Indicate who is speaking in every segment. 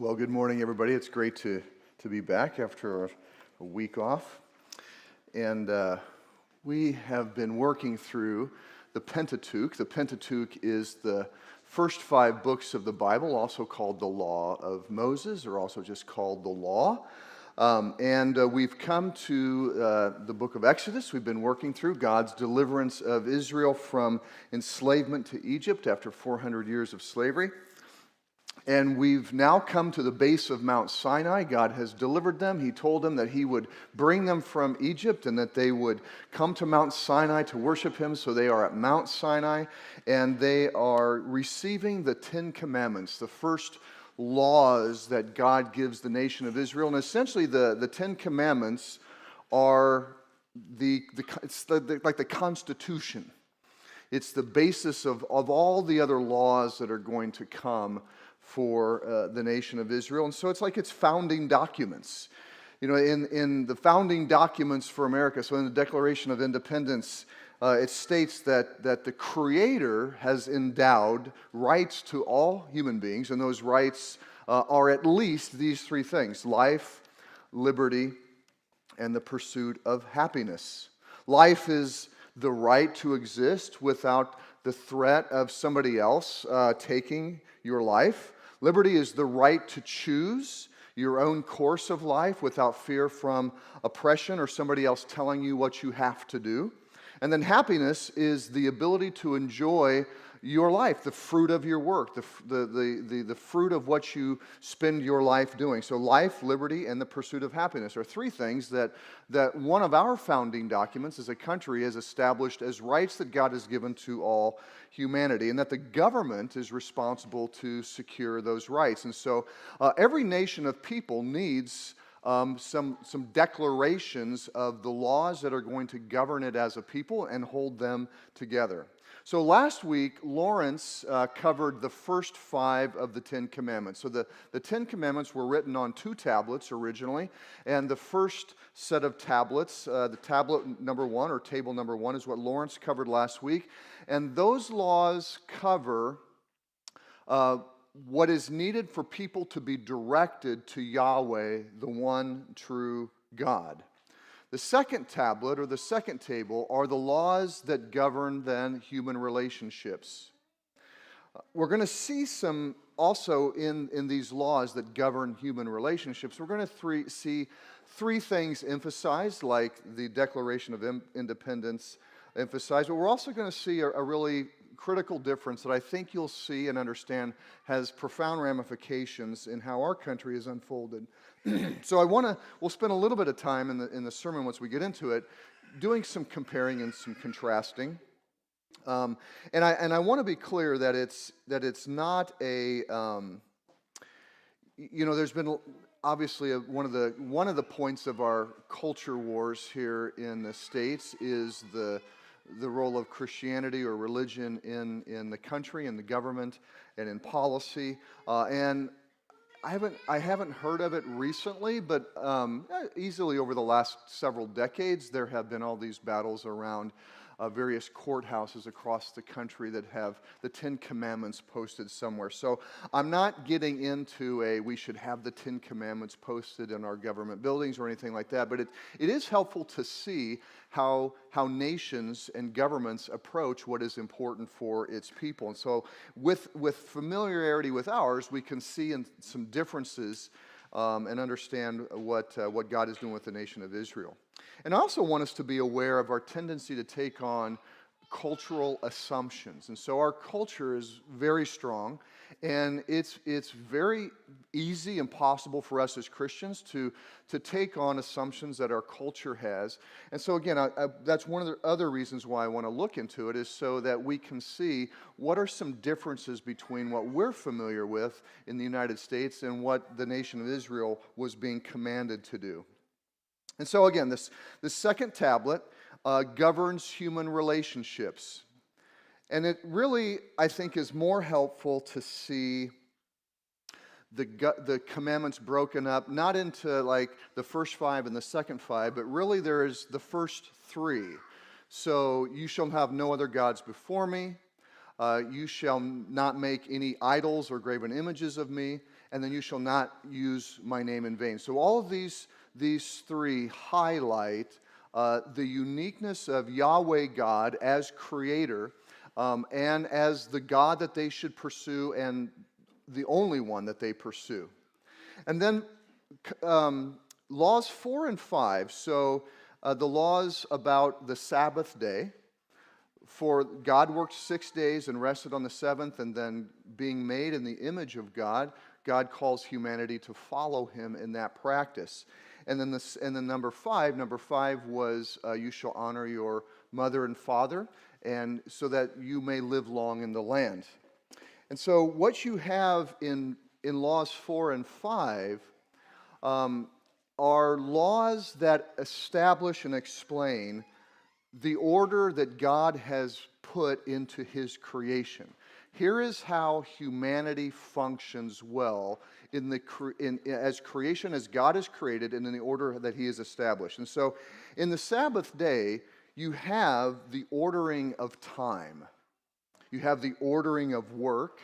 Speaker 1: Well, good morning, everybody. It's great to, to be back after a, a week off. And uh, we have been working through the Pentateuch. The Pentateuch is the first five books of the Bible, also called the Law of Moses, or also just called the Law. Um, and uh, we've come to uh, the book of Exodus. We've been working through God's deliverance of Israel from enslavement to Egypt after 400 years of slavery. And we've now come to the base of Mount Sinai. God has delivered them. He told them that He would bring them from Egypt and that they would come to Mount Sinai to worship Him. So they are at Mount Sinai and they are receiving the Ten Commandments, the first laws that God gives the nation of Israel. And essentially, the, the Ten Commandments are the, the, it's the, the, like the Constitution. It's the basis of, of all the other laws that are going to come for uh, the nation of Israel. And so it's like its founding documents. You know, in, in the founding documents for America, so in the Declaration of Independence, uh, it states that, that the Creator has endowed rights to all human beings, and those rights uh, are at least these three things life, liberty, and the pursuit of happiness. Life is the right to exist without the threat of somebody else uh, taking your life. Liberty is the right to choose your own course of life without fear from oppression or somebody else telling you what you have to do. And then happiness is the ability to enjoy your life, the fruit of your work, the, the, the, the, the fruit of what you spend your life doing. So, life, liberty, and the pursuit of happiness are three things that, that one of our founding documents as a country has established as rights that God has given to all humanity, and that the government is responsible to secure those rights. And so, uh, every nation of people needs. Um, some, some declarations of the laws that are going to govern it as a people and hold them together. So last week, Lawrence uh, covered the first five of the Ten Commandments. So the, the Ten Commandments were written on two tablets originally, and the first set of tablets, uh, the tablet number one or table number one, is what Lawrence covered last week. And those laws cover uh, what is needed for people to be directed to Yahweh, the one true God. The second tablet or the second table are the laws that govern then human relationships. Uh, we're going to see some also in, in these laws that govern human relationships. We're going to three, see three things emphasized, like the Declaration of Independence emphasized, but we're also going to see a, a really critical difference that I think you'll see and understand has profound ramifications in how our country is unfolded. so I want to, we'll spend a little bit of time in the, in the sermon once we get into it, doing some comparing and some contrasting. Um, and I, and I want to be clear that it's, that it's not a, um, you know, there's been obviously a, one, of the, one of the points of our culture wars here in the States is the, the role of Christianity or religion in, in the country and the government and in policy. Uh, and I haven't, I haven't heard of it recently, but um, easily over the last several decades, there have been all these battles around uh, various courthouses across the country that have the Ten Commandments posted somewhere. So I'm not getting into a we should have the Ten Commandments posted in our government buildings or anything like that, but it, it is helpful to see how, how nations and governments approach what is important for its people. And so, with, with familiarity with ours, we can see in some differences um, and understand what, uh, what God is doing with the nation of Israel. And I also want us to be aware of our tendency to take on cultural assumptions. And so our culture is very strong, and it's, it's very easy and possible for us as Christians to, to take on assumptions that our culture has. And so, again, I, I, that's one of the other reasons why I want to look into it, is so that we can see what are some differences between what we're familiar with in the United States and what the nation of Israel was being commanded to do. And so, again, this, this second tablet uh, governs human relationships. And it really, I think, is more helpful to see the, the commandments broken up, not into like the first five and the second five, but really there is the first three. So, you shall have no other gods before me. uh, you shall not make any idols or graven images of me, and then you shall not use my name in vain. So all of these, these three highlight uh, the uniqueness of Yahweh God as creator um, and as the God that they should pursue and the only one that they pursue. And then um, laws four and five. So uh, the laws about the Sabbath day. For God worked six days and rested on the seventh, and then being made in the image of God, God calls humanity to follow him in that practice. And then, this, and then number five, number five was uh, you shall honor your mother and father, and so that you may live long in the land. And so what you have in, in laws four and five um, are laws that establish and explain the order that God has put into his creation. Here is how humanity functions well in the, in, as creation as God has created and in the order that he has established. And so in the Sabbath day, you have the ordering of time. You have the ordering of work.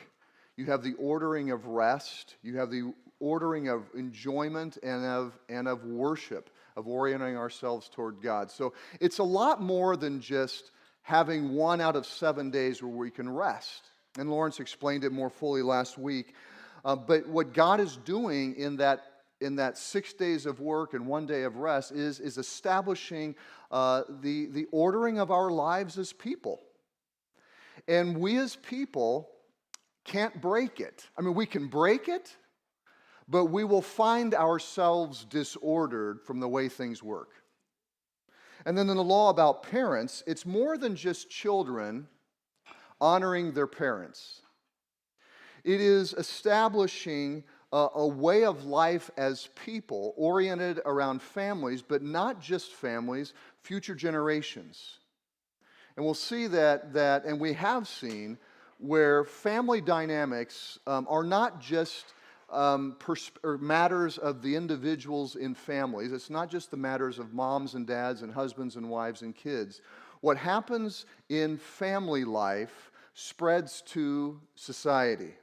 Speaker 1: You have the ordering of rest. You have the ordering of enjoyment and of, and of worship, of orienting ourselves toward God. So it's a lot more than just having one out of seven days where we can rest. And Lawrence explained it more fully last week. Uh, but what God is doing in that in that six days of work and one day of rest is, is establishing uh, the, the ordering of our lives as people. And we as people can't break it. I mean, we can break it, but we will find ourselves disordered from the way things work. And then in the law about parents, it's more than just children honoring their parents. It is establishing a, a, way of life as people oriented around families, but not just families, future generations. And we'll see that, that and we have seen, where family dynamics um, are not just um, pers- matters of the individuals in families. It's not just the matters of moms and dads and husbands and wives and kids. What happens in family life spreads to society.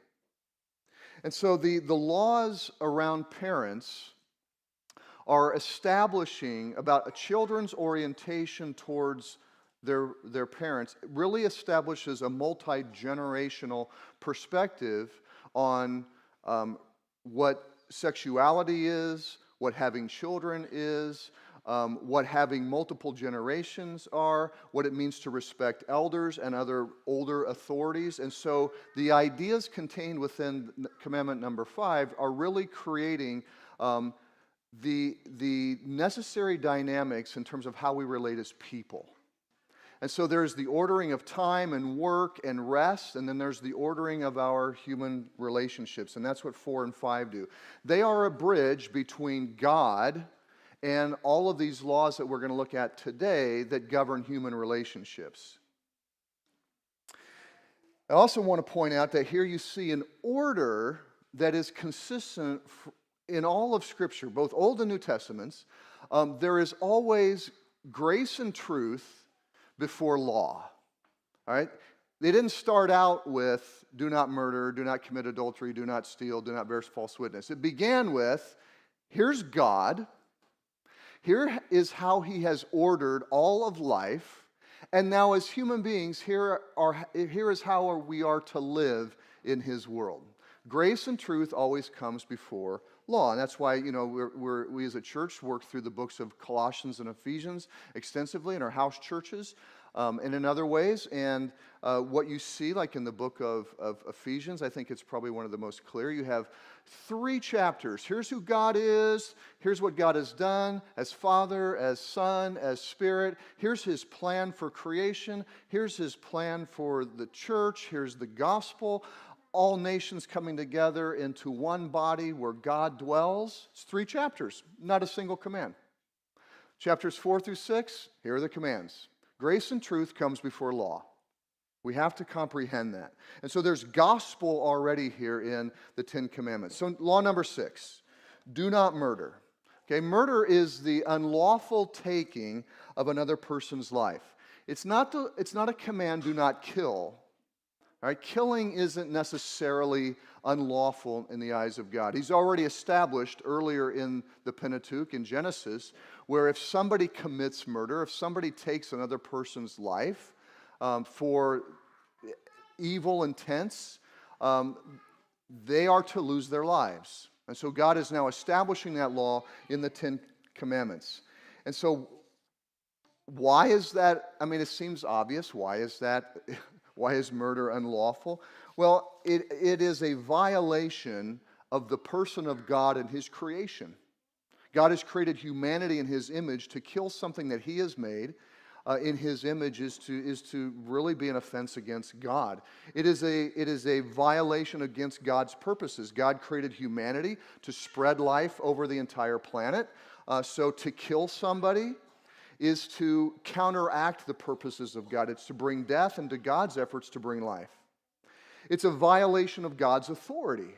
Speaker 1: And so the, the laws around parents are establishing about a children's orientation towards their, their parents, it really establishes a multi generational perspective on um, what sexuality is, what having children is, um, what having multiple generations are, what it means to respect elders and other older authorities. And so the ideas contained within commandment number five are really creating um, the, the necessary dynamics in terms of how we relate as people. And so there's the ordering of time and work and rest, and then there's the ordering of our human relationships. And that's what four and five do. They are a bridge between God and all of these laws that we're going to look at today that govern human relationships. I also want to point out that here you see an order that is consistent in all of Scripture, both Old and New Testaments. Um, there is always grace and truth before law. All right? They didn't start out with do not murder, do not commit adultery, do not steal, do not bear false witness. It began with here's God, here is how he has ordered all of life, and now as human beings, here, are, here is how we are to live in his world. Grace and truth always comes before law. And that's why, you know, we're, we're, we as a church work through the books of Colossians and Ephesians extensively in our house churches um, and in other ways. And uh, what you see, like in the book of, of Ephesians, I think it's probably one of the most clear. You have three chapters. Here's who God is. Here's what God has done as Father, as Son, as Spirit. Here's his plan for creation. Here's his plan for the church. Here's the gospel all nations coming together into one body where God dwells. It's three chapters, not a single command. Chapters four through six, here are the commands. Grace and truth comes before law. We have to comprehend that. And so there's gospel already here in the Ten Commandments. So, law number six do not murder. Okay, murder is the unlawful taking of another person's life. It's not, the, it's not a command, do not kill, All right, killing isn't necessarily unlawful in the eyes of God. He's already established earlier in the Pentateuch in Genesis where if somebody commits murder, if somebody takes another person's life um, for evil intents, um, they are to lose their lives. And so God is now establishing that law in the Ten Commandments. And so, why is that? I mean, it seems obvious. Why is that? Why is murder unlawful? Well, it, it is a violation of the person of God and his creation. God has created humanity in his image to kill something that he has made uh, in his image is to, is to really be an offense against God. It is, a, it is a violation against God's purposes. God created humanity to spread life over the entire planet. Uh, so to kill somebody is to counteract the purposes of God, it's to bring death into God's efforts to bring life. It's a violation of God's authority.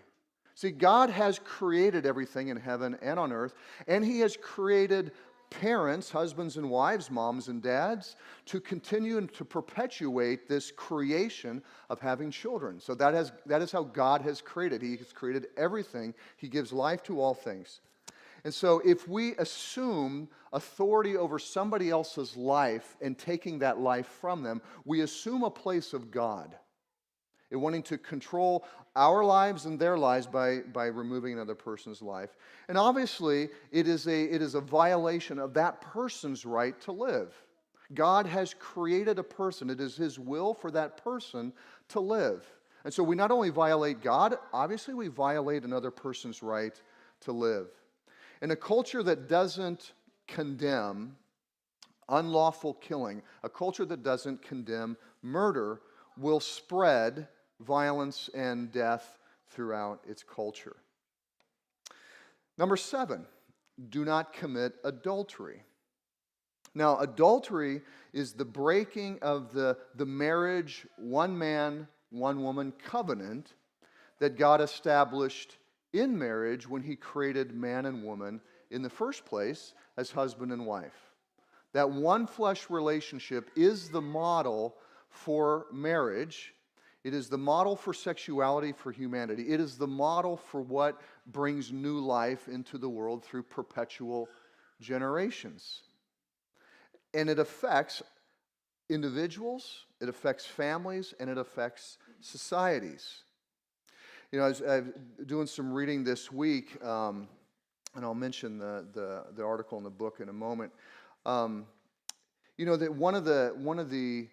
Speaker 1: See, God has created everything in heaven and on earth, and He has created parents, husbands and wives, moms and dads, to continue and to perpetuate this creation of having children. So that, has, that is how God has created. He has created everything, He gives life to all things. And so if we assume authority over somebody else's life and taking that life from them, we assume a place of God in wanting to control our lives and their lives by, by removing another person's life. And obviously, it is, a, it is a violation of that person's right to live. God has created a person, it is His will for that person to live. And so we not only violate God, obviously, we violate another person's right to live. In a culture that doesn't condemn unlawful killing, a culture that doesn't condemn murder, will spread violence and death throughout its culture. Number seven, do not commit adultery. Now, adultery is the breaking of the, the marriage, one man, one woman covenant that God established in marriage when He created man and woman in the first place as husband and wife. That one flesh relationship is the model for marriage it is the model for sexuality for humanity. It is the model for what brings new life into the world through perpetual generations. And it affects individuals, it affects families, and it affects societies. You know, I was, I was doing some reading this week, um, and I'll mention the, the, the, article in the book in a moment. Um, you know, that one of the, one of the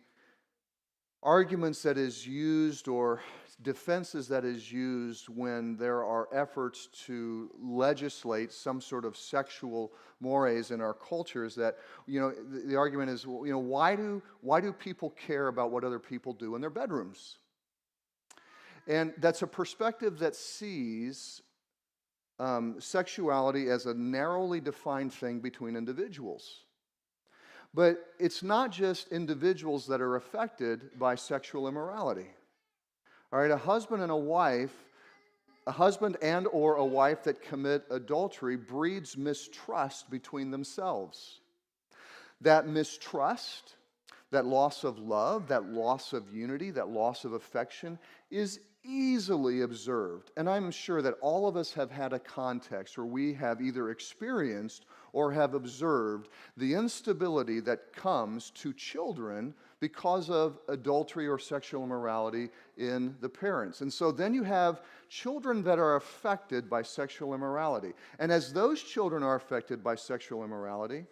Speaker 1: arguments that is used or defenses that is used when there are efforts to legislate some sort of sexual mores in our culture is that you know the, the argument is you know why do why do people care about what other people do in their bedrooms? And that's a perspective that sees um, sexuality as a narrowly defined thing between individuals but it's not just individuals that are affected by sexual immorality. All right, a husband and a wife, a husband and or a wife that commit adultery breeds mistrust between themselves. That mistrust, that loss of love, that loss of unity, that loss of affection is easily observed. And I'm sure that all of us have had a context where we have either experienced or have observed the instability that comes to children because of adultery or sexual immorality in the parents. And so then you have children that are affected by sexual immorality. And as those children are affected by sexual immorality,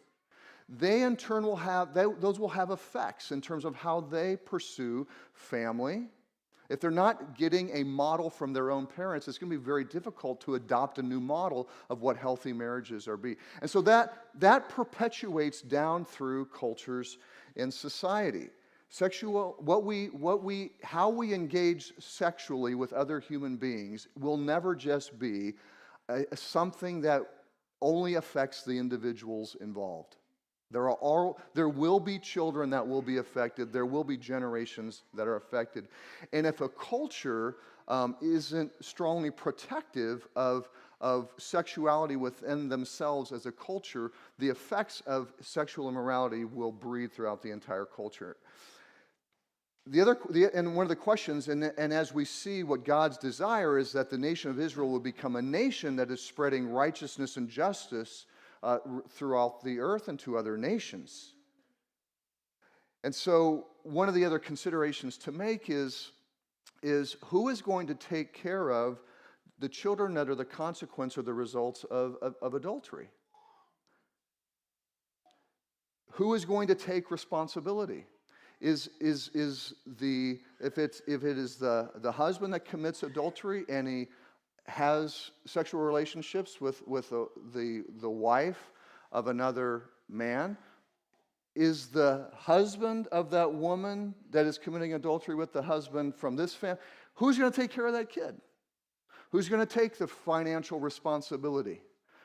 Speaker 1: they in turn will have, they, those will have effects in terms of how they pursue family, if they're not getting a model from their own parents, it's going to be very difficult to adopt a new model of what healthy marriages are be. And so that, that perpetuates down through cultures in society. Sexual, what we, what we, how we engage sexually with other human beings will never just be a, something that only affects the individuals involved. There, are there will be children that will be affected. There will be generations that are affected. And if a culture um, isn't strongly protective of, of sexuality within themselves as a culture, the effects of sexual immorality will breed throughout the entire culture. the other, the, and one of the questions, and, and as we see what God's desire is that the nation of Israel will become a nation that is spreading righteousness and justice uh, throughout the earth and to other nations. And so, one of the other considerations to make is, is who is going to take care of the children that are the consequence or the results of, of, of adultery? Who is going to take responsibility? is, is, is the, if, it's, if it is the, the husband that commits adultery and he has sexual relationships with, with the, the, the wife of another man, is the husband of that woman that is committing adultery with the husband from this family, who's going to take care of that kid? Who's going to take the financial responsibility?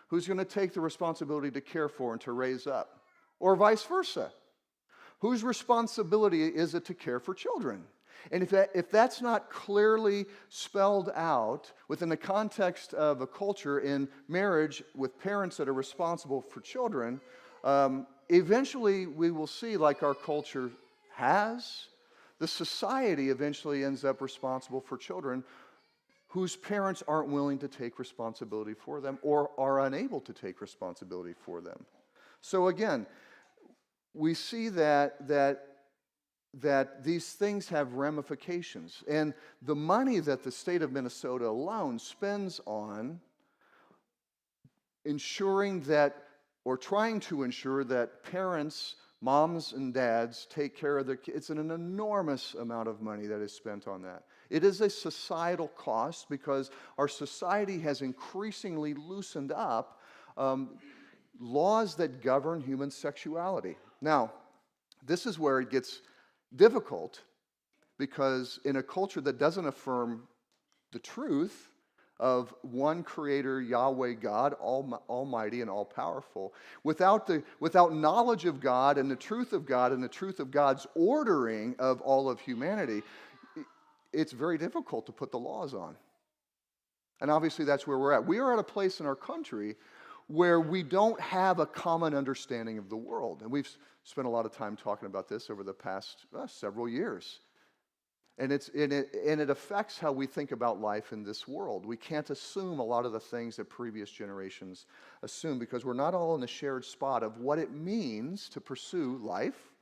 Speaker 1: Who's going to take the responsibility to care for and to raise up? Or vice versa? Whose responsibility is it to care for children? And if, that, if that's not clearly spelled out within the context of a culture in marriage with parents that are responsible for children, um, eventually we will see, like our culture has, the society eventually ends up responsible for children whose parents aren't willing to take responsibility for them or are unable to take responsibility for them. So, again, we see that, that, that these things have ramifications. And the money that the state of Minnesota alone spends on ensuring that, or trying to ensure that parents, moms and dads, take care of their kids, it's an enormous amount of money that is spent on that. It is a societal cost because our society has increasingly loosened up um, laws that govern human sexuality. Now, this is where it gets difficult because in a culture that doesn't affirm the truth of one creator, Yahweh God, almighty and all powerful, without, the, without knowledge of God and the truth of God and the truth of God's ordering of all of humanity, it's very difficult to put the laws on. And obviously, that's where we're at. We are at a place in our country where we don't have a common understanding of the world. And we've spent a lot of time talking about this over the past uh, several years. And, it's, and, it, and it affects how we think about life in this world. We can't assume a lot of the things that previous generations assume because we're not all in the shared spot of what it means to pursue life,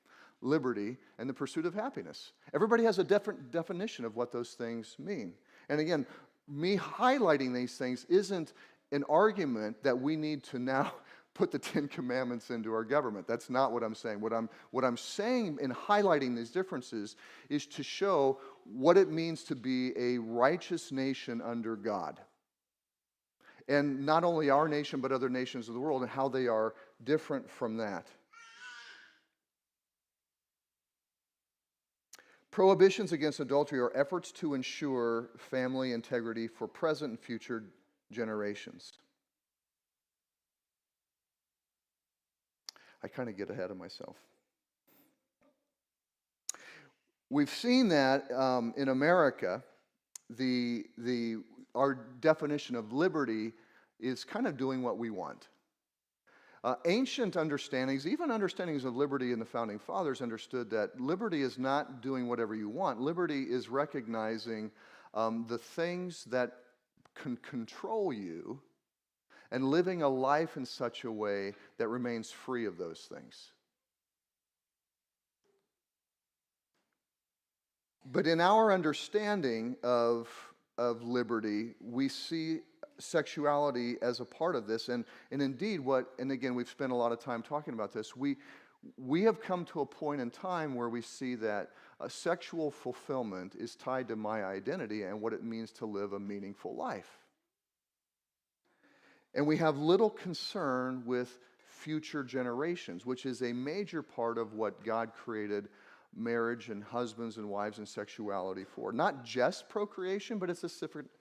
Speaker 1: liberty, and the pursuit of happiness. Everybody has a different definition of what those things mean. And again, me highlighting these things isn't an argument that we need to now put the Ten Commandments into our government. That's not what I'm saying. What I'm, what I'm saying in highlighting these differences is to show what it means to be a righteous nation under God. And not only our nation, but other nations of the world, and how they are different from that. Prohibitions against adultery are efforts to ensure family integrity for present and future generations. I kind of get ahead of myself. We've seen that um, in America, the, the, our definition of liberty is kind of doing what we want. Uh, ancient understandings, even understandings of liberty in the founding fathers, understood that liberty is not doing whatever you want. Liberty is recognizing um, the things that can control you and living a life in such a way that remains free of those things. But in our understanding of, of liberty, we see sexuality as a part of this. And, and indeed, what, and again, we've spent a lot of time talking about this, we, we have come to a point in time where we see that uh, sexual fulfillment is tied to my identity and what it means to live a meaningful life. And we have little concern with future generations, which is a major part of what God created marriage and husbands and wives and sexuality for. Not just procreation, but it's a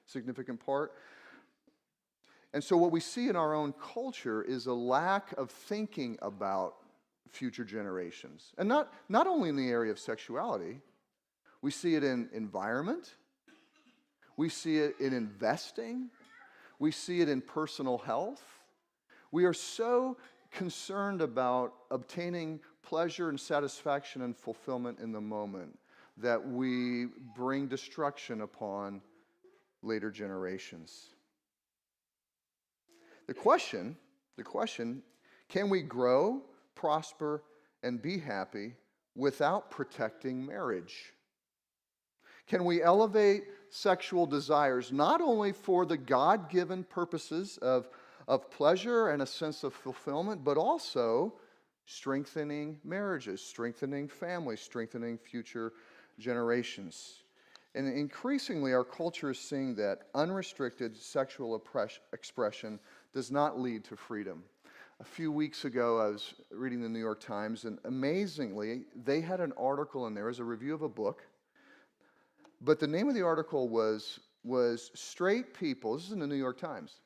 Speaker 1: significant part. And so, what we see in our own culture is a lack of thinking about future generations. And not, not only in the area of sexuality, we see it in environment, we see it in investing, we see it in personal health. We are so concerned about obtaining pleasure and satisfaction and fulfillment in the moment that we bring destruction upon later generations. The question, the question, can we grow, prosper, and be happy without protecting marriage? Can we elevate sexual desires not only for the God given purposes of, of pleasure and a sense of fulfillment, but also strengthening marriages, strengthening families, strengthening future generations? And increasingly, our culture is seeing that unrestricted sexual expression does not lead to freedom. A few weeks ago, I was reading the New York Times, and amazingly, they had an article in there as a review of a book. But the name of the article was, was Straight People, this is in the New York Times.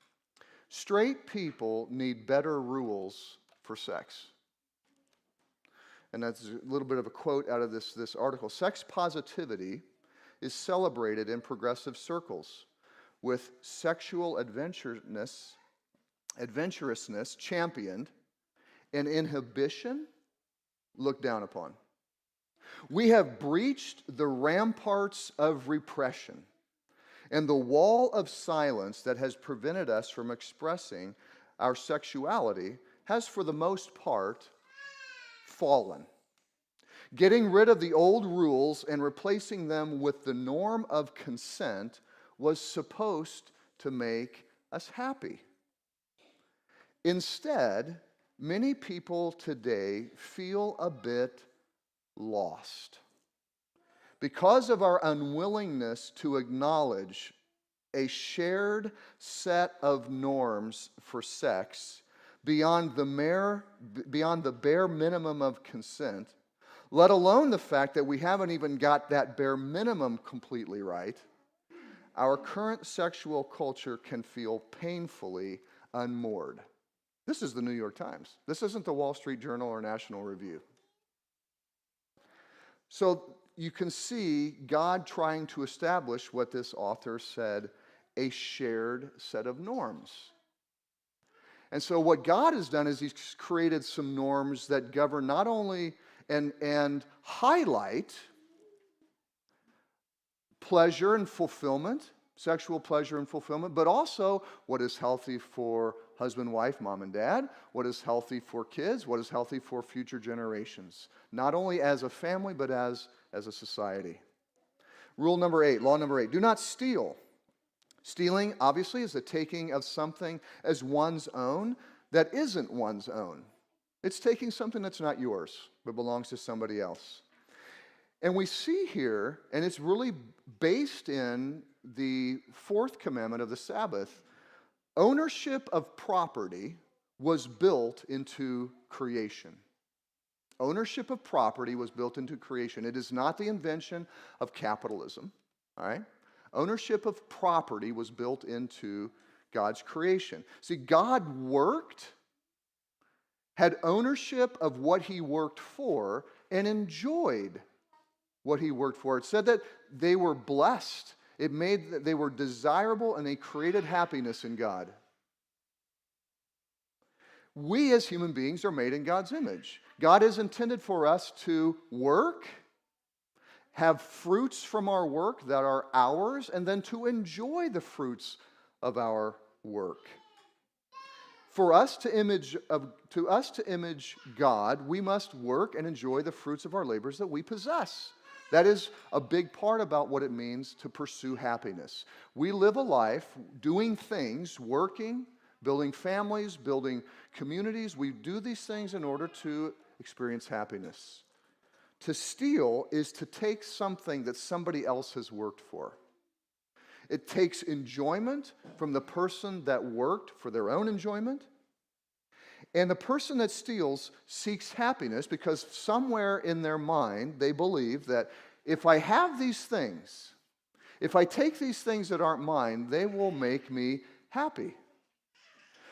Speaker 1: Straight people need better rules for sex. And that's a little bit of a quote out of this, this article. Sex positivity is celebrated in progressive circles with sexual adventurousness, adventurousness championed and inhibition looked down upon. We have breached the ramparts of repression and the wall of silence that has prevented us from expressing our sexuality has, for the most part, fallen. Getting rid of the old rules and replacing them with the norm of consent was supposed to make us happy. Instead, many people today feel a bit lost. Because of our unwillingness to acknowledge a shared set of norms for sex beyond the, mere, beyond the bare minimum of consent, let alone the fact that we haven't even got that bare minimum completely right, our current sexual culture can feel painfully unmoored. This is the New York Times. This isn't the Wall Street Journal or National Review. So you can see God trying to establish what this author said a shared set of norms. And so, what God has done is He's created some norms that govern not only and, and highlight pleasure and fulfillment, sexual pleasure and fulfillment, but also what is healthy for husband, wife, mom, and dad, what is healthy for kids, what is healthy for future generations, not only as a family, but as, as a society. Rule number eight, law number eight do not steal. Stealing, obviously, is the taking of something as one's own that isn't one's own. It's taking something that's not yours, but belongs to somebody else. And we see here, and it's really based in the fourth commandment of the Sabbath ownership of property was built into creation. Ownership of property was built into creation. It is not the invention of capitalism, all right? Ownership of property was built into God's creation. See, God worked had ownership of what he worked for and enjoyed what he worked for. It said that they were blessed. It made that they were desirable and they created happiness in God. We as human beings are made in God's image. God is intended for us to work, have fruits from our work that are ours, and then to enjoy the fruits of our work for us to image of, to us to image God, we must work and enjoy the fruits of our labors that we possess. That is a big part about what it means to pursue happiness. We live a life doing things, working, building families, building communities. We do these things in order to experience happiness. To steal is to take something that somebody else has worked for. It takes enjoyment from the person that worked for their own enjoyment. And the person that steals seeks happiness because somewhere in their mind they believe that if I have these things, if I take these things that aren't mine, they will make me happy.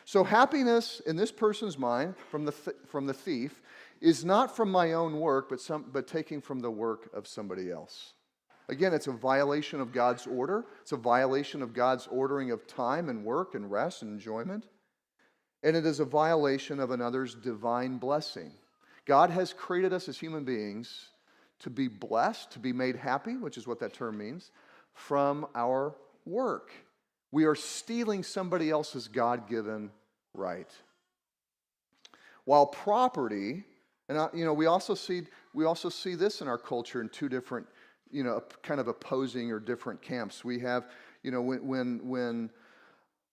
Speaker 1: So, happiness in this person's mind from the, th- from the thief is not from my own work, but, some, but taking from the work of somebody else. Again, it's a violation of God's order. It's a violation of God's ordering of time and work and rest and enjoyment. And it is a violation of another's divine blessing. God has created us as human beings to be blessed, to be made happy, which is what that term means, from our work. We are stealing somebody else's God given right. While property, and you know, we also see we also see this in our culture in two different, you know, kind of opposing or different camps. We have, you know, when when when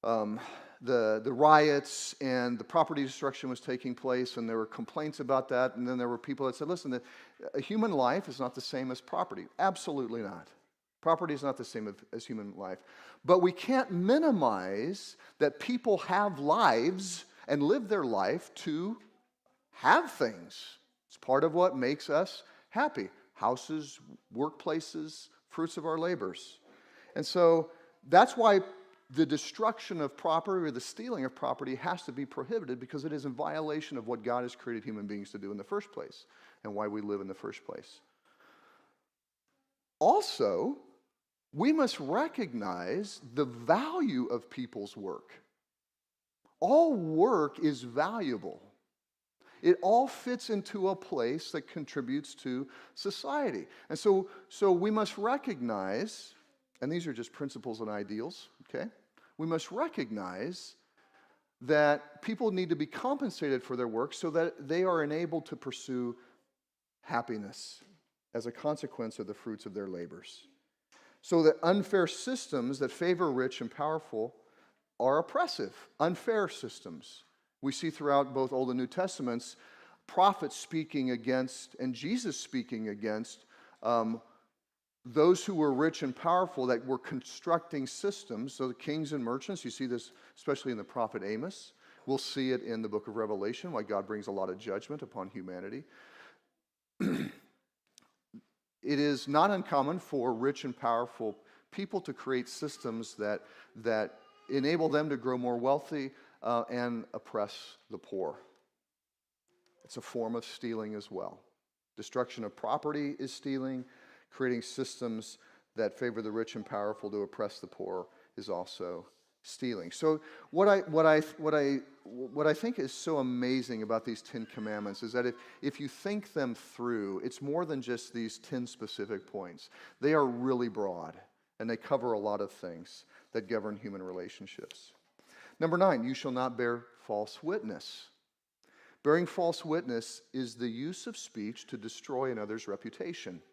Speaker 1: um, the, the riots and the property destruction was taking place, and there were complaints about that. And then there were people that said, listen, the, a human life is not the same as property. Absolutely not. Property is not the same as human life. But we can't minimize that people have lives and live their life to have things. It's part of what makes us happy houses, workplaces, fruits of our labors. And so that's why the destruction of property or the stealing of property has to be prohibited because it is in violation of what God has created human beings to do in the first place and why we live in the first place. Also, we must recognize the value of people's work. All work is valuable. It all fits into a place that contributes to society. And so, so we must recognize, and these are just principles and ideals, okay? we must recognize that people need to be compensated for their work so that they are enabled to pursue happiness as a consequence of the fruits of their labors. So that unfair systems that favor rich and powerful are oppressive, unfair systems. We see throughout both Old and New Testaments prophets speaking against and Jesus speaking against um, those who were rich and powerful that were constructing systems, so the kings and merchants, you see this especially in the prophet Amos. We'll see it in the book of Revelation, why God brings a lot of judgment upon humanity. it is not uncommon for rich and powerful people to create systems that, that enable them to grow more wealthy uh, and oppress the poor. It's a form of stealing as well. Destruction of property is stealing creating systems that favor the rich and powerful to oppress the poor is also stealing. So what I what I what I what I think is so amazing about these 10 commandments is that if, if you think them through, it's more than just these 10 specific points. They are really broad and they cover a lot of things that govern human relationships. Number 9, you shall not bear false witness. Bearing false witness is the use of speech to destroy another's reputation.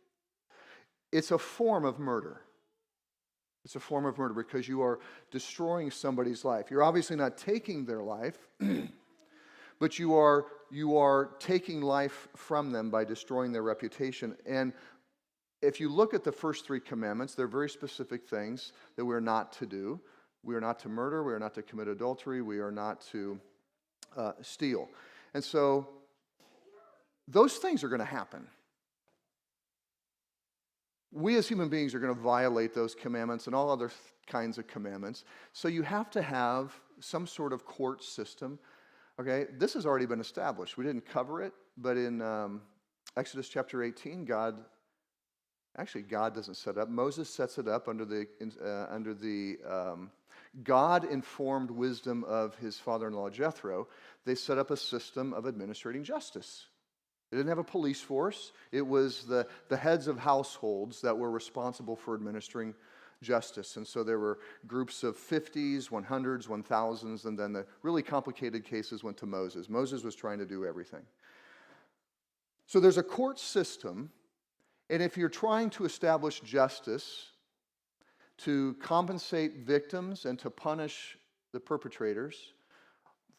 Speaker 1: It's a form of murder. It's a form of murder because you are destroying somebody's life. You're obviously not taking their life, but you are, you are taking life from them by destroying their reputation. And if you look at the first three commandments, they're very specific things that we're not to do. We are not to murder, we are not to commit adultery, we are not to uh, steal. And so those things are going to happen we as human beings are going to violate those commandments and all other kinds of commandments. So you have to have some sort of court system. Okay, this has already been established. We didn't cover it, but in um, Exodus chapter 18, God actually God doesn't set up. Moses sets it up under the uh, under the um, God informed wisdom of his father-in-law Jethro. They set up a system of administrating justice. They didn't have a police force. It was the, the heads of households that were responsible for administering justice. And so there were groups of 50s, 100s, 1000s, and then the really complicated cases went to Moses. Moses was trying to do everything. So there's a court system, and if you're trying to establish justice, to compensate victims and to punish the perpetrators,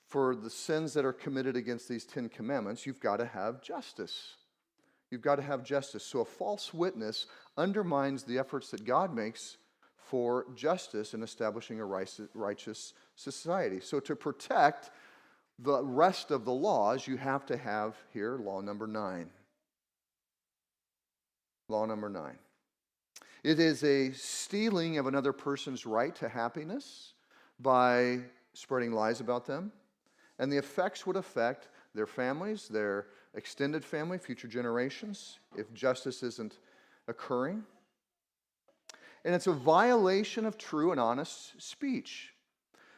Speaker 1: for the sins that are committed against these Ten Commandments, you've got to have justice. You've got to have justice. So a false witness undermines the efforts that God makes for justice in establishing a righteous society. So to protect the rest of the laws, you have to have here law number nine. Law number nine. It is a stealing of another person's right to happiness by spreading lies about them and the effects would affect their families, their extended family, future generations, if justice isn't occurring. And it's a violation of true and honest speech.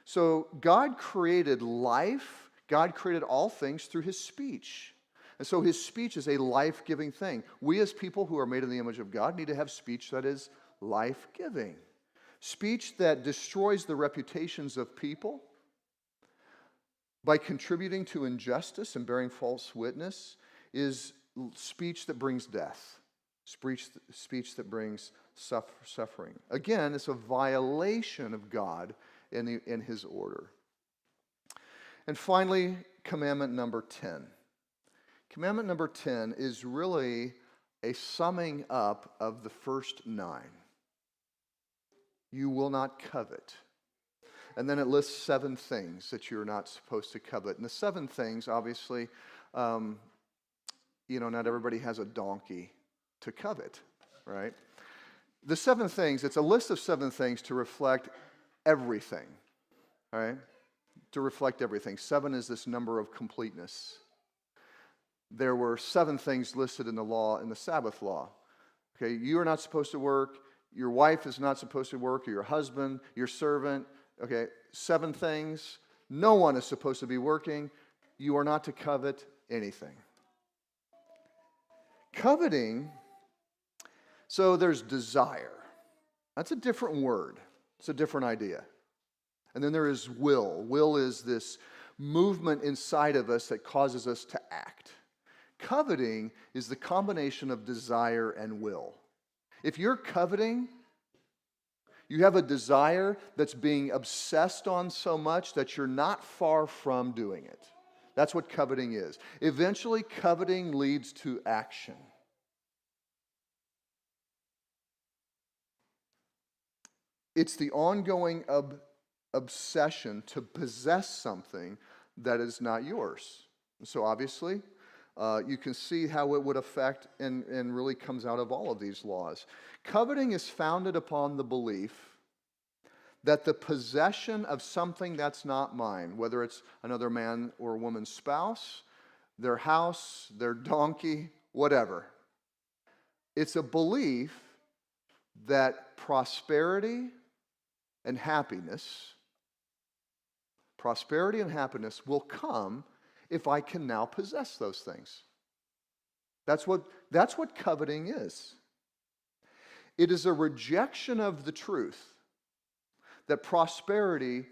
Speaker 1: So God created life, God created all things through his speech. And so his speech is a life giving thing. We, as people who are made in the image of God, need to have speech that is life giving. Speech that destroys the reputations of people by contributing to injustice and bearing false witness is speech that brings death, speech, speech that brings suffering. Again, it's a violation of God in, the, and his order. And finally, commandment number 10. Commandment number 10 is really a summing up of the first nine. You will not covet. And then it lists seven things that you're not supposed to covet. And the seven things, obviously, um, you know, not everybody has a donkey to covet, right? The seven things, it's a list of seven things to reflect everything, right? To reflect everything. Seven is this number of completeness. There were seven things listed in the law, in the Sabbath law. Okay, you are not supposed to work, your wife is not supposed to work, or your husband, your servant. Okay, seven things. No one is supposed to be working. You are not to covet anything. Coveting so there's desire. That's a different word, it's a different idea. And then there is will. Will is this movement inside of us that causes us to act. Coveting is the combination of desire and will. If you're coveting, you have a desire that's being obsessed on so much that you're not far from doing it. That's what coveting is. Eventually, coveting leads to action. It's the ongoing ob- obsession to possess something that is not yours. So, obviously, uh, you can see how it would affect and, and really comes out of all of these laws. Coveting is founded upon the belief that the possession of something that's not mine, whether it's another man or woman's spouse, their house, their donkey, whatever, it's a belief that prosperity and happiness, prosperity and happiness will come if I can now possess those things. That's what, that's what coveting is. It is a rejection of the truth that prosperity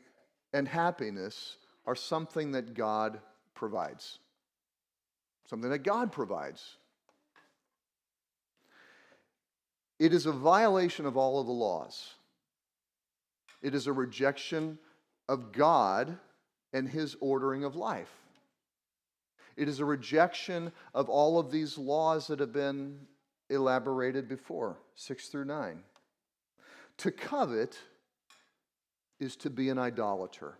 Speaker 1: and happiness are something that God provides. Something that God provides. It is a violation of all of the laws. It is a rejection of God and his ordering of life. It is a rejection of all of these laws that have been elaborated before, 6 through 9. To covet is to be an idolater,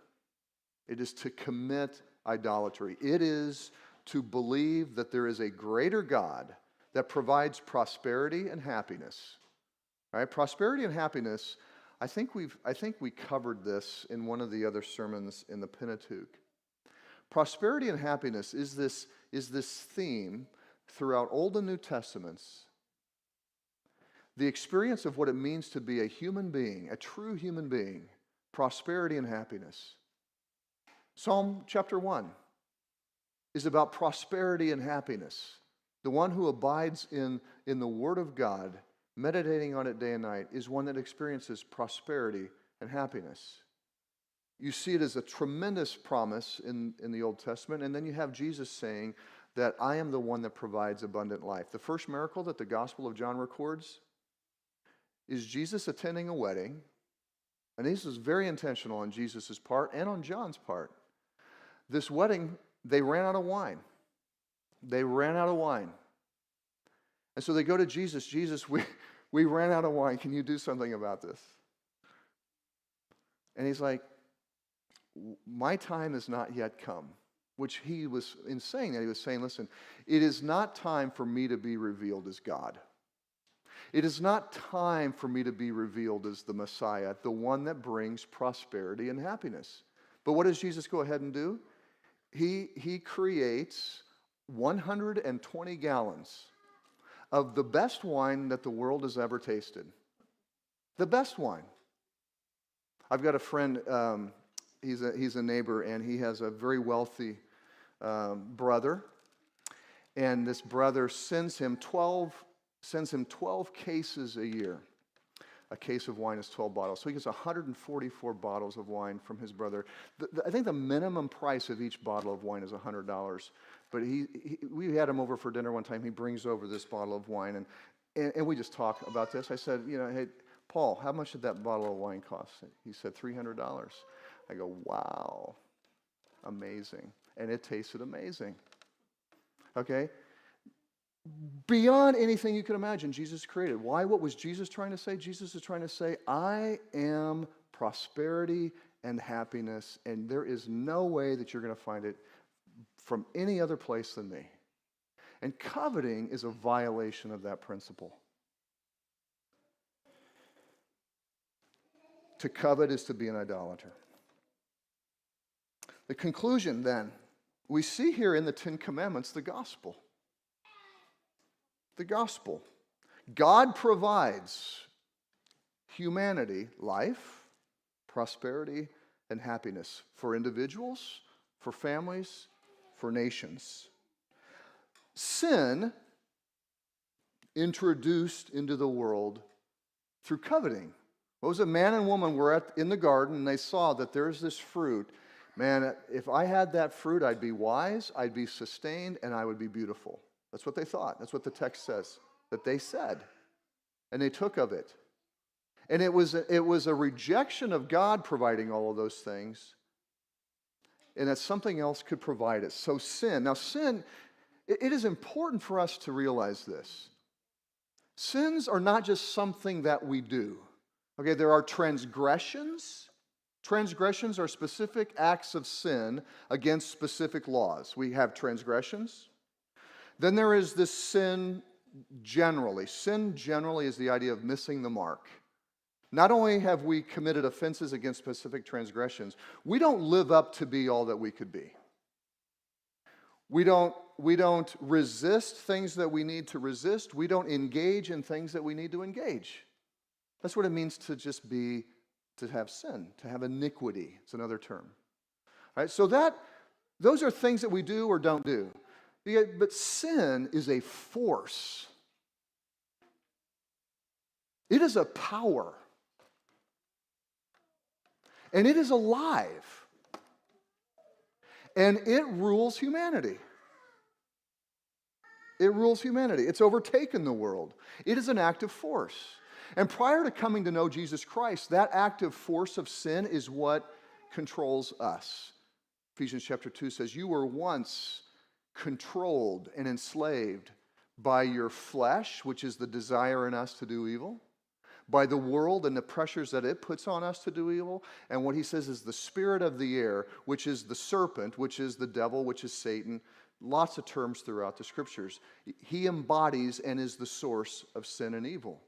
Speaker 1: it is to commit idolatry. It is to believe that there is a greater God that provides prosperity and happiness. Right? Prosperity and happiness I think, we've, I think we covered this in one of the other sermons in the Pentateuch. Prosperity and happiness is this, is this theme throughout Old and New Testaments. The experience of what it means to be a human being, a true human being, prosperity and happiness. Psalm chapter 1 is about prosperity and happiness. The one who abides in, in the Word of God meditating on it day and night, is one that experiences prosperity and happiness. You see it as a tremendous promise in, in the Old Testament, and then you have Jesus saying that I am the one that provides abundant life. The first miracle that the Gospel of John records is Jesus attending a wedding, and this is very intentional on Jesus' part and on John's part. This wedding, they ran out of wine. They ran out of wine. And so they go to Jesus Jesus, we, we ran out of wine. Can you do something about this? And he's like, My time has not yet come. Which he was, in saying that, he was saying, Listen, it is not time for me to be revealed as God. It is not time for me to be revealed as the Messiah, the one that brings prosperity and happiness. But what does Jesus go ahead and do? He, he creates 120 gallons of the best wine that the world has ever tasted. The best wine. I've got a friend, um, he's, a, he's a neighbor, and he has a very wealthy um, brother. and this brother sends him 12, sends him 12 cases a year. A case of wine is 12 bottles. So he gets 144 bottles of wine from his brother. The, the, I think the minimum price of each bottle of wine is $100. But he, he, we had him over for dinner one time. He brings over this bottle of wine, and, and, and we just talk about this. I said, you know, hey, Paul, how much did that bottle of wine cost? He said, $300. I go, wow, amazing. And it tasted amazing. Okay? Beyond anything you could imagine, Jesus created. Why? What was Jesus trying to say? Jesus is trying to say, I am prosperity and happiness, and there is no way that you're going to find it from any other place than me. And coveting is a violation of that principle. To covet is to be an idolater. The conclusion then, we see here in the Ten Commandments the gospel the gospel. God provides humanity life, prosperity, and happiness for individuals, for families, for nations. Sin introduced into the world through coveting. What was a man and woman were at, in the garden and they saw that there's this fruit. Man, if I had that fruit, I'd be wise, I'd be sustained, and I would be beautiful. That's what they thought. That's what the text says that they said. And they took of it. And it was, it was a rejection of God providing all of those things, and that something else could provide it. So, sin. Now, sin, it is important for us to realize this. Sins are not just something that we do. Okay, there are transgressions. Transgressions are specific acts of sin against specific laws. We have transgressions, then there is this sin generally. Sin generally is the idea of missing the mark. Not only have we committed offenses against specific transgressions, we don't live up to be all that we could be. We don't, we don't resist things that we need to resist. We don't engage in things that we need to engage. That's what it means to just be, to have sin, to have iniquity. It's another term. All right, so that, those are things that we do or don't do. But sin is a force, it is a power, and it is alive, and it rules humanity. It rules humanity. It's overtaken the world. It is an active force. And prior to coming to know Jesus Christ, that active force of sin is what controls us. Ephesians chapter 2 says, You were once controlled and enslaved by your flesh, which is the desire in us to do evil, by the world and the pressures that it puts on us to do evil. And what he says is the spirit of the air, which is the serpent, which is the devil, which is Satan. Lots of terms throughout the scriptures. He embodies and is the source of sin and evil.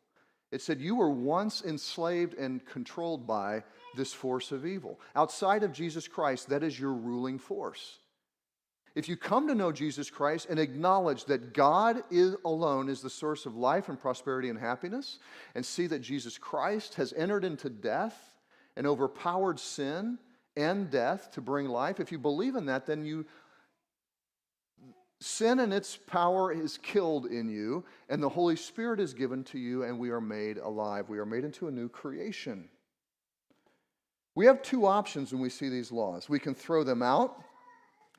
Speaker 1: It said, You were once enslaved and controlled by this force of evil. Outside of Jesus Christ, that is your ruling force. If you come to know Jesus Christ and acknowledge that God is alone is the source of life and prosperity and happiness, and see that Jesus Christ has entered into death and overpowered sin and death to bring life, if you believe in that, then you sin and its power is killed in you, and the Holy Spirit is given to you, and we are made alive. We are made into a new creation. We have two options when we see these laws. We can throw them out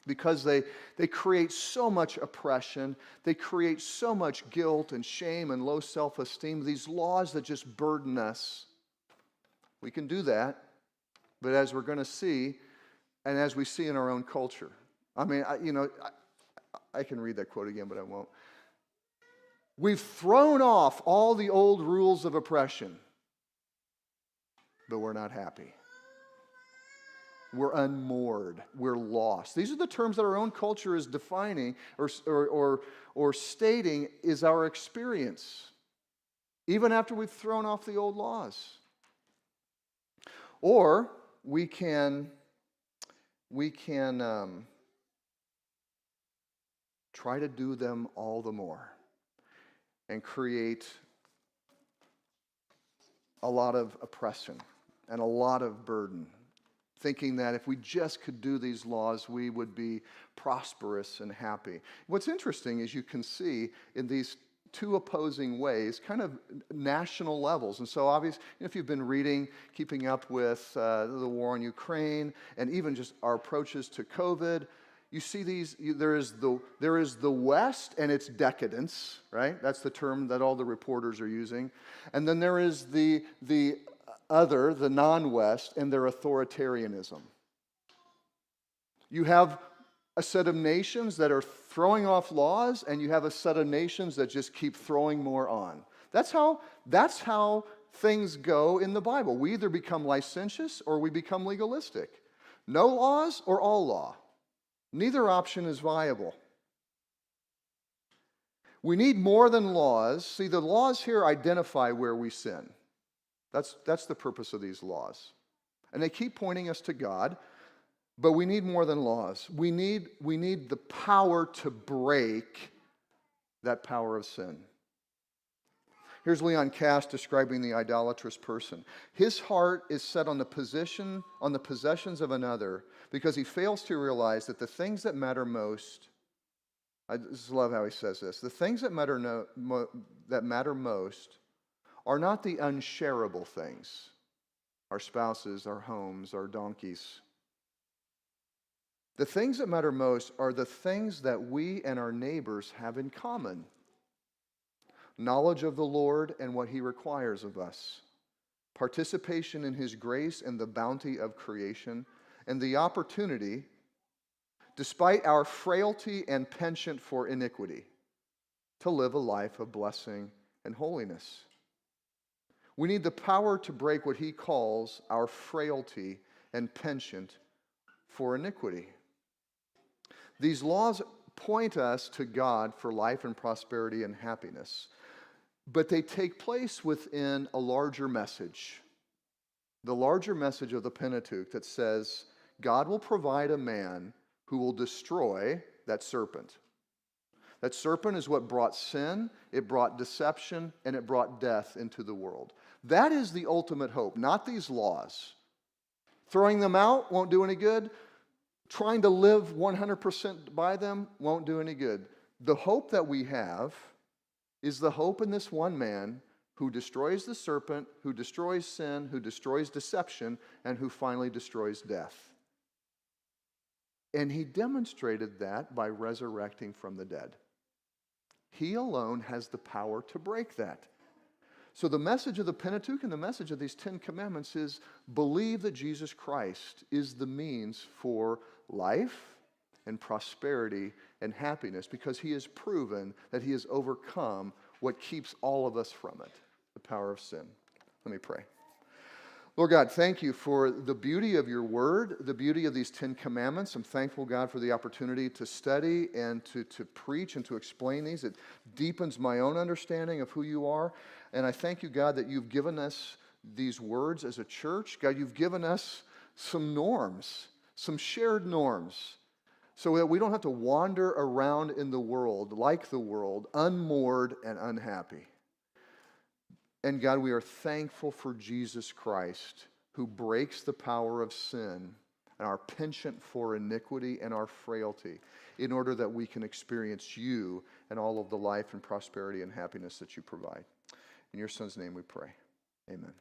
Speaker 1: because they, they create so much oppression. They create so much guilt and shame and low self esteem, these laws that just burden us. We can do that, but as we're going to see, and as we see in our own culture, I mean, I, you know, I, can read that quote again, but I won't. We've thrown off all the old rules of oppression, but we're not happy. We're unmoored. We're lost. These are the terms that our own culture is defining or, or, or, or stating is our experience, even after we've thrown off the old laws. Or we can, we can um, try to do them all the more and create a lot of oppression and a lot of burden thinking that if we just could do these laws, we would be prosperous and happy. What's interesting is you can see in these two opposing ways, kind of national levels. And so, obviously, if you've been reading, keeping up with uh, the war in Ukraine, and even just our approaches to COVID, you see these there is the there is the west and its decadence right? That's the term that all the reporters are using. And then there is the the other the non-west and their authoritarianism. You have a set of nations that are throwing off laws and you have a set of nations that just keep throwing more on. That's how that's how things go in the bible. We either become licentious or we become legalistic. No laws or all law Neither option is viable. We need more than laws. See, the laws here identify where we sin. That's, that's the purpose of these laws. And they keep pointing us to God, but we need more than laws. We need, we need the power to break that power of sin. Here's Leon Kass describing the idolatrous person. His heart is set on the position, on the possessions of another, because he fails to realize that the things that matter most, I just love how he says this, the things that matter, no, mo, that matter most are not the unshareable things, our spouses, our homes, our donkeys. The things that matter most are the things that we and our neighbors have in common knowledge of the Lord and what he requires of us, participation in his grace and the bounty of creation, and the opportunity, despite our frailty and penchant for iniquity, to live a life of blessing and holiness. We need the power to break what he calls our frailty and penchant for iniquity. These laws point us to God for life and prosperity and happiness but they take place within a larger message. The larger message of the Pentateuch that says God will provide a man who will destroy that serpent. That serpent is what brought sin, it brought deception, and it brought death into the world. That is the ultimate hope, not these laws. Throwing them out won't do any good. Trying to live 100% by them won't do any good. The hope that we have is the hope in this one man who destroys the serpent, who destroys sin, who destroys deception, and who finally destroys death. And he demonstrated that by resurrecting from the dead. He alone has the power to break that. So, the message of the Pentateuch and the message of these Ten Commandments is believe that Jesus Christ is the means for life and prosperity and happiness because he has proven that he has overcome what keeps all of us from it the power of sin. Let me pray. Lord God, thank you for the beauty of your word, the beauty of these Ten Commandments. I'm thankful, God, for the opportunity to study and to, to preach and to explain these. It deepens my own understanding of who you are. And I thank you, God, that you've given us these words as a church. God, you've given us some norms, some shared norms so that we don't have to wander around in the world like the world, unmoored and unhappy. And God, we are thankful for Jesus Christ who breaks the power of sin and our penchant for iniquity and our frailty in order that we can experience you and all of the life and prosperity and happiness that you provide. In your son's name we pray. Amen.